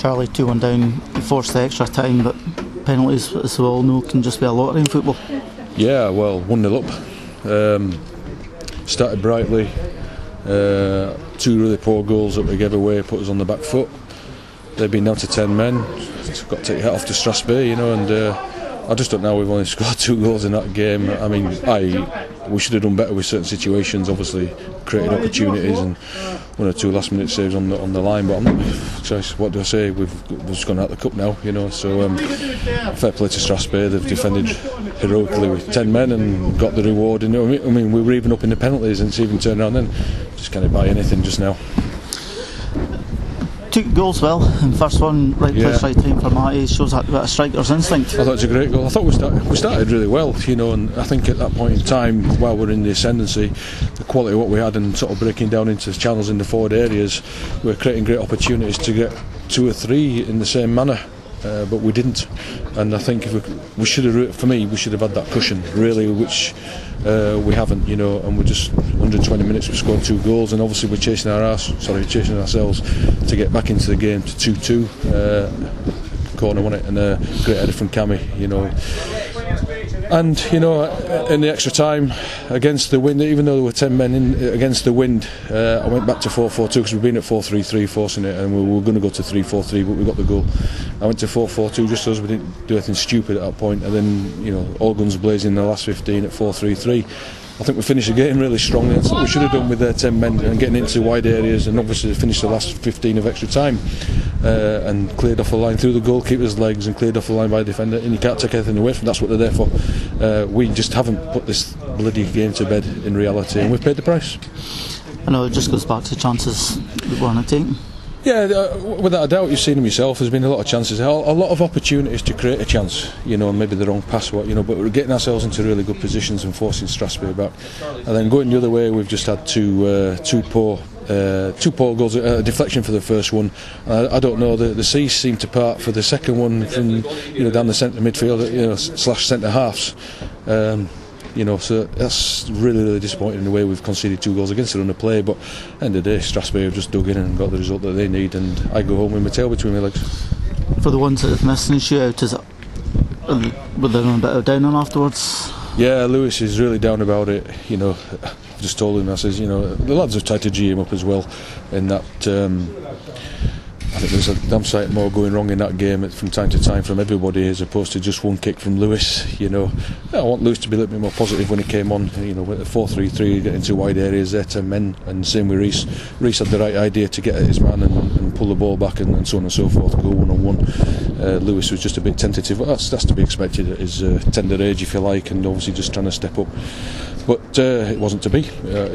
Charlie 2 and down, forced the extra time, but penalties, as we all know, can just be a lottery in football. Yeah, well, 1 0 up. Um, started brightly. Uh, two really poor goals that we gave away put us on the back foot. They've been down to 10 men. Got to take it off to Strasbourg, you know, and. Uh, I just don't know. We've only scored two goals in that game. I mean, I we should have done better with certain situations. Obviously, created opportunities and one or two last minute saves on the on the line. But I'm not. What do I say? We've we've just gone out the cup now. You know. So um, fair play to Strasbourg. They've defended heroically with 10 men and got the reward. And I mean, we were even up in the penalties and it's even turned around. Then just can't buy anything just now took goals well, and first one right yeah. place, right time for Matty shows that bit of striker's instinct. I thought it was a great goal. I thought we started, we started really well, you know, and I think at that point in time, while we're in the ascendancy, the quality of what we had and sort of breaking down into channels in the forward areas, we're creating great opportunities to get two or three in the same manner uh, but we didn't. And I think if we, we should have, for me, we should have had that cushion really, which uh, we haven't, you know. And we're just 120 minutes. We scored two goals, and obviously we're chasing our ass, sorry, chasing ourselves to get back into the game to 2-2. Uh, corner, on it? And a uh, great header from Cammy, you know. And you know, in the extra time, against the wind, even though there were 10 men in against the wind, uh, I went back to 4-4-2 because we've been at 4-3-3 forcing it, and we were going to go to 3-4-3, but we got the goal. I went to 4-4-2 just so we didn't do anything stupid at that point, and then you know, all guns blazing in the last 15 at 4-3-3. I think we finished the game really strongly. That's what we should have done with their 10 men and getting into wide areas and obviously finished the last 15 of extra time. uh, and cleared off the line through the goalkeeper's legs and cleared off the line by a defender, and you can't take anything away from. That's what they're there for. Uh, we just haven't put this bloody game to bed in reality, and we've paid the price. I know it just goes back to chances we want to take. Yeah, uh, without a doubt, you've seen them yourself. There's been a lot of chances, a lot of opportunities to create a chance. You know, maybe the wrong pass, what you know, but we're getting ourselves into really good positions and forcing Strasbourg back. And then going the other way, we've just had two uh, two poor uh, two goals, uh, deflection for the first one. Uh, I, don't know. The, the seas seemed to part for the second one from you know down the centre midfield, you know slash centre halves. Um, you know, so that's really, really disappointing in the way we've conceded two goals against it on the play. But end of the day, Strasbourg have just dug in and got the result that they need, and I go home with my tail between my legs. For the ones that have messed you out, is uh, that, were they a bit down on afterwards? Yeah, Lewis is really down about it. You know, just told him, I says, you know, the lads have tried to G him up as well in that. Um, I think there's a damn sight more going wrong in that game from time to time from everybody as opposed to just one kick from Lewis. You know, I want Lewis to be a little bit more positive when he came on. You know, with the 4 3 3, get into wide areas there to men, and same with Reese. Reese had the right idea to get at his man and, and pull the ball back and, and, so on and so forth, go one on one. Lewis was just a bit tentative, but that's, that's to be expected at his uh, tender age, if you like, and obviously just trying to step up but uh, it wasn't to be. Uh,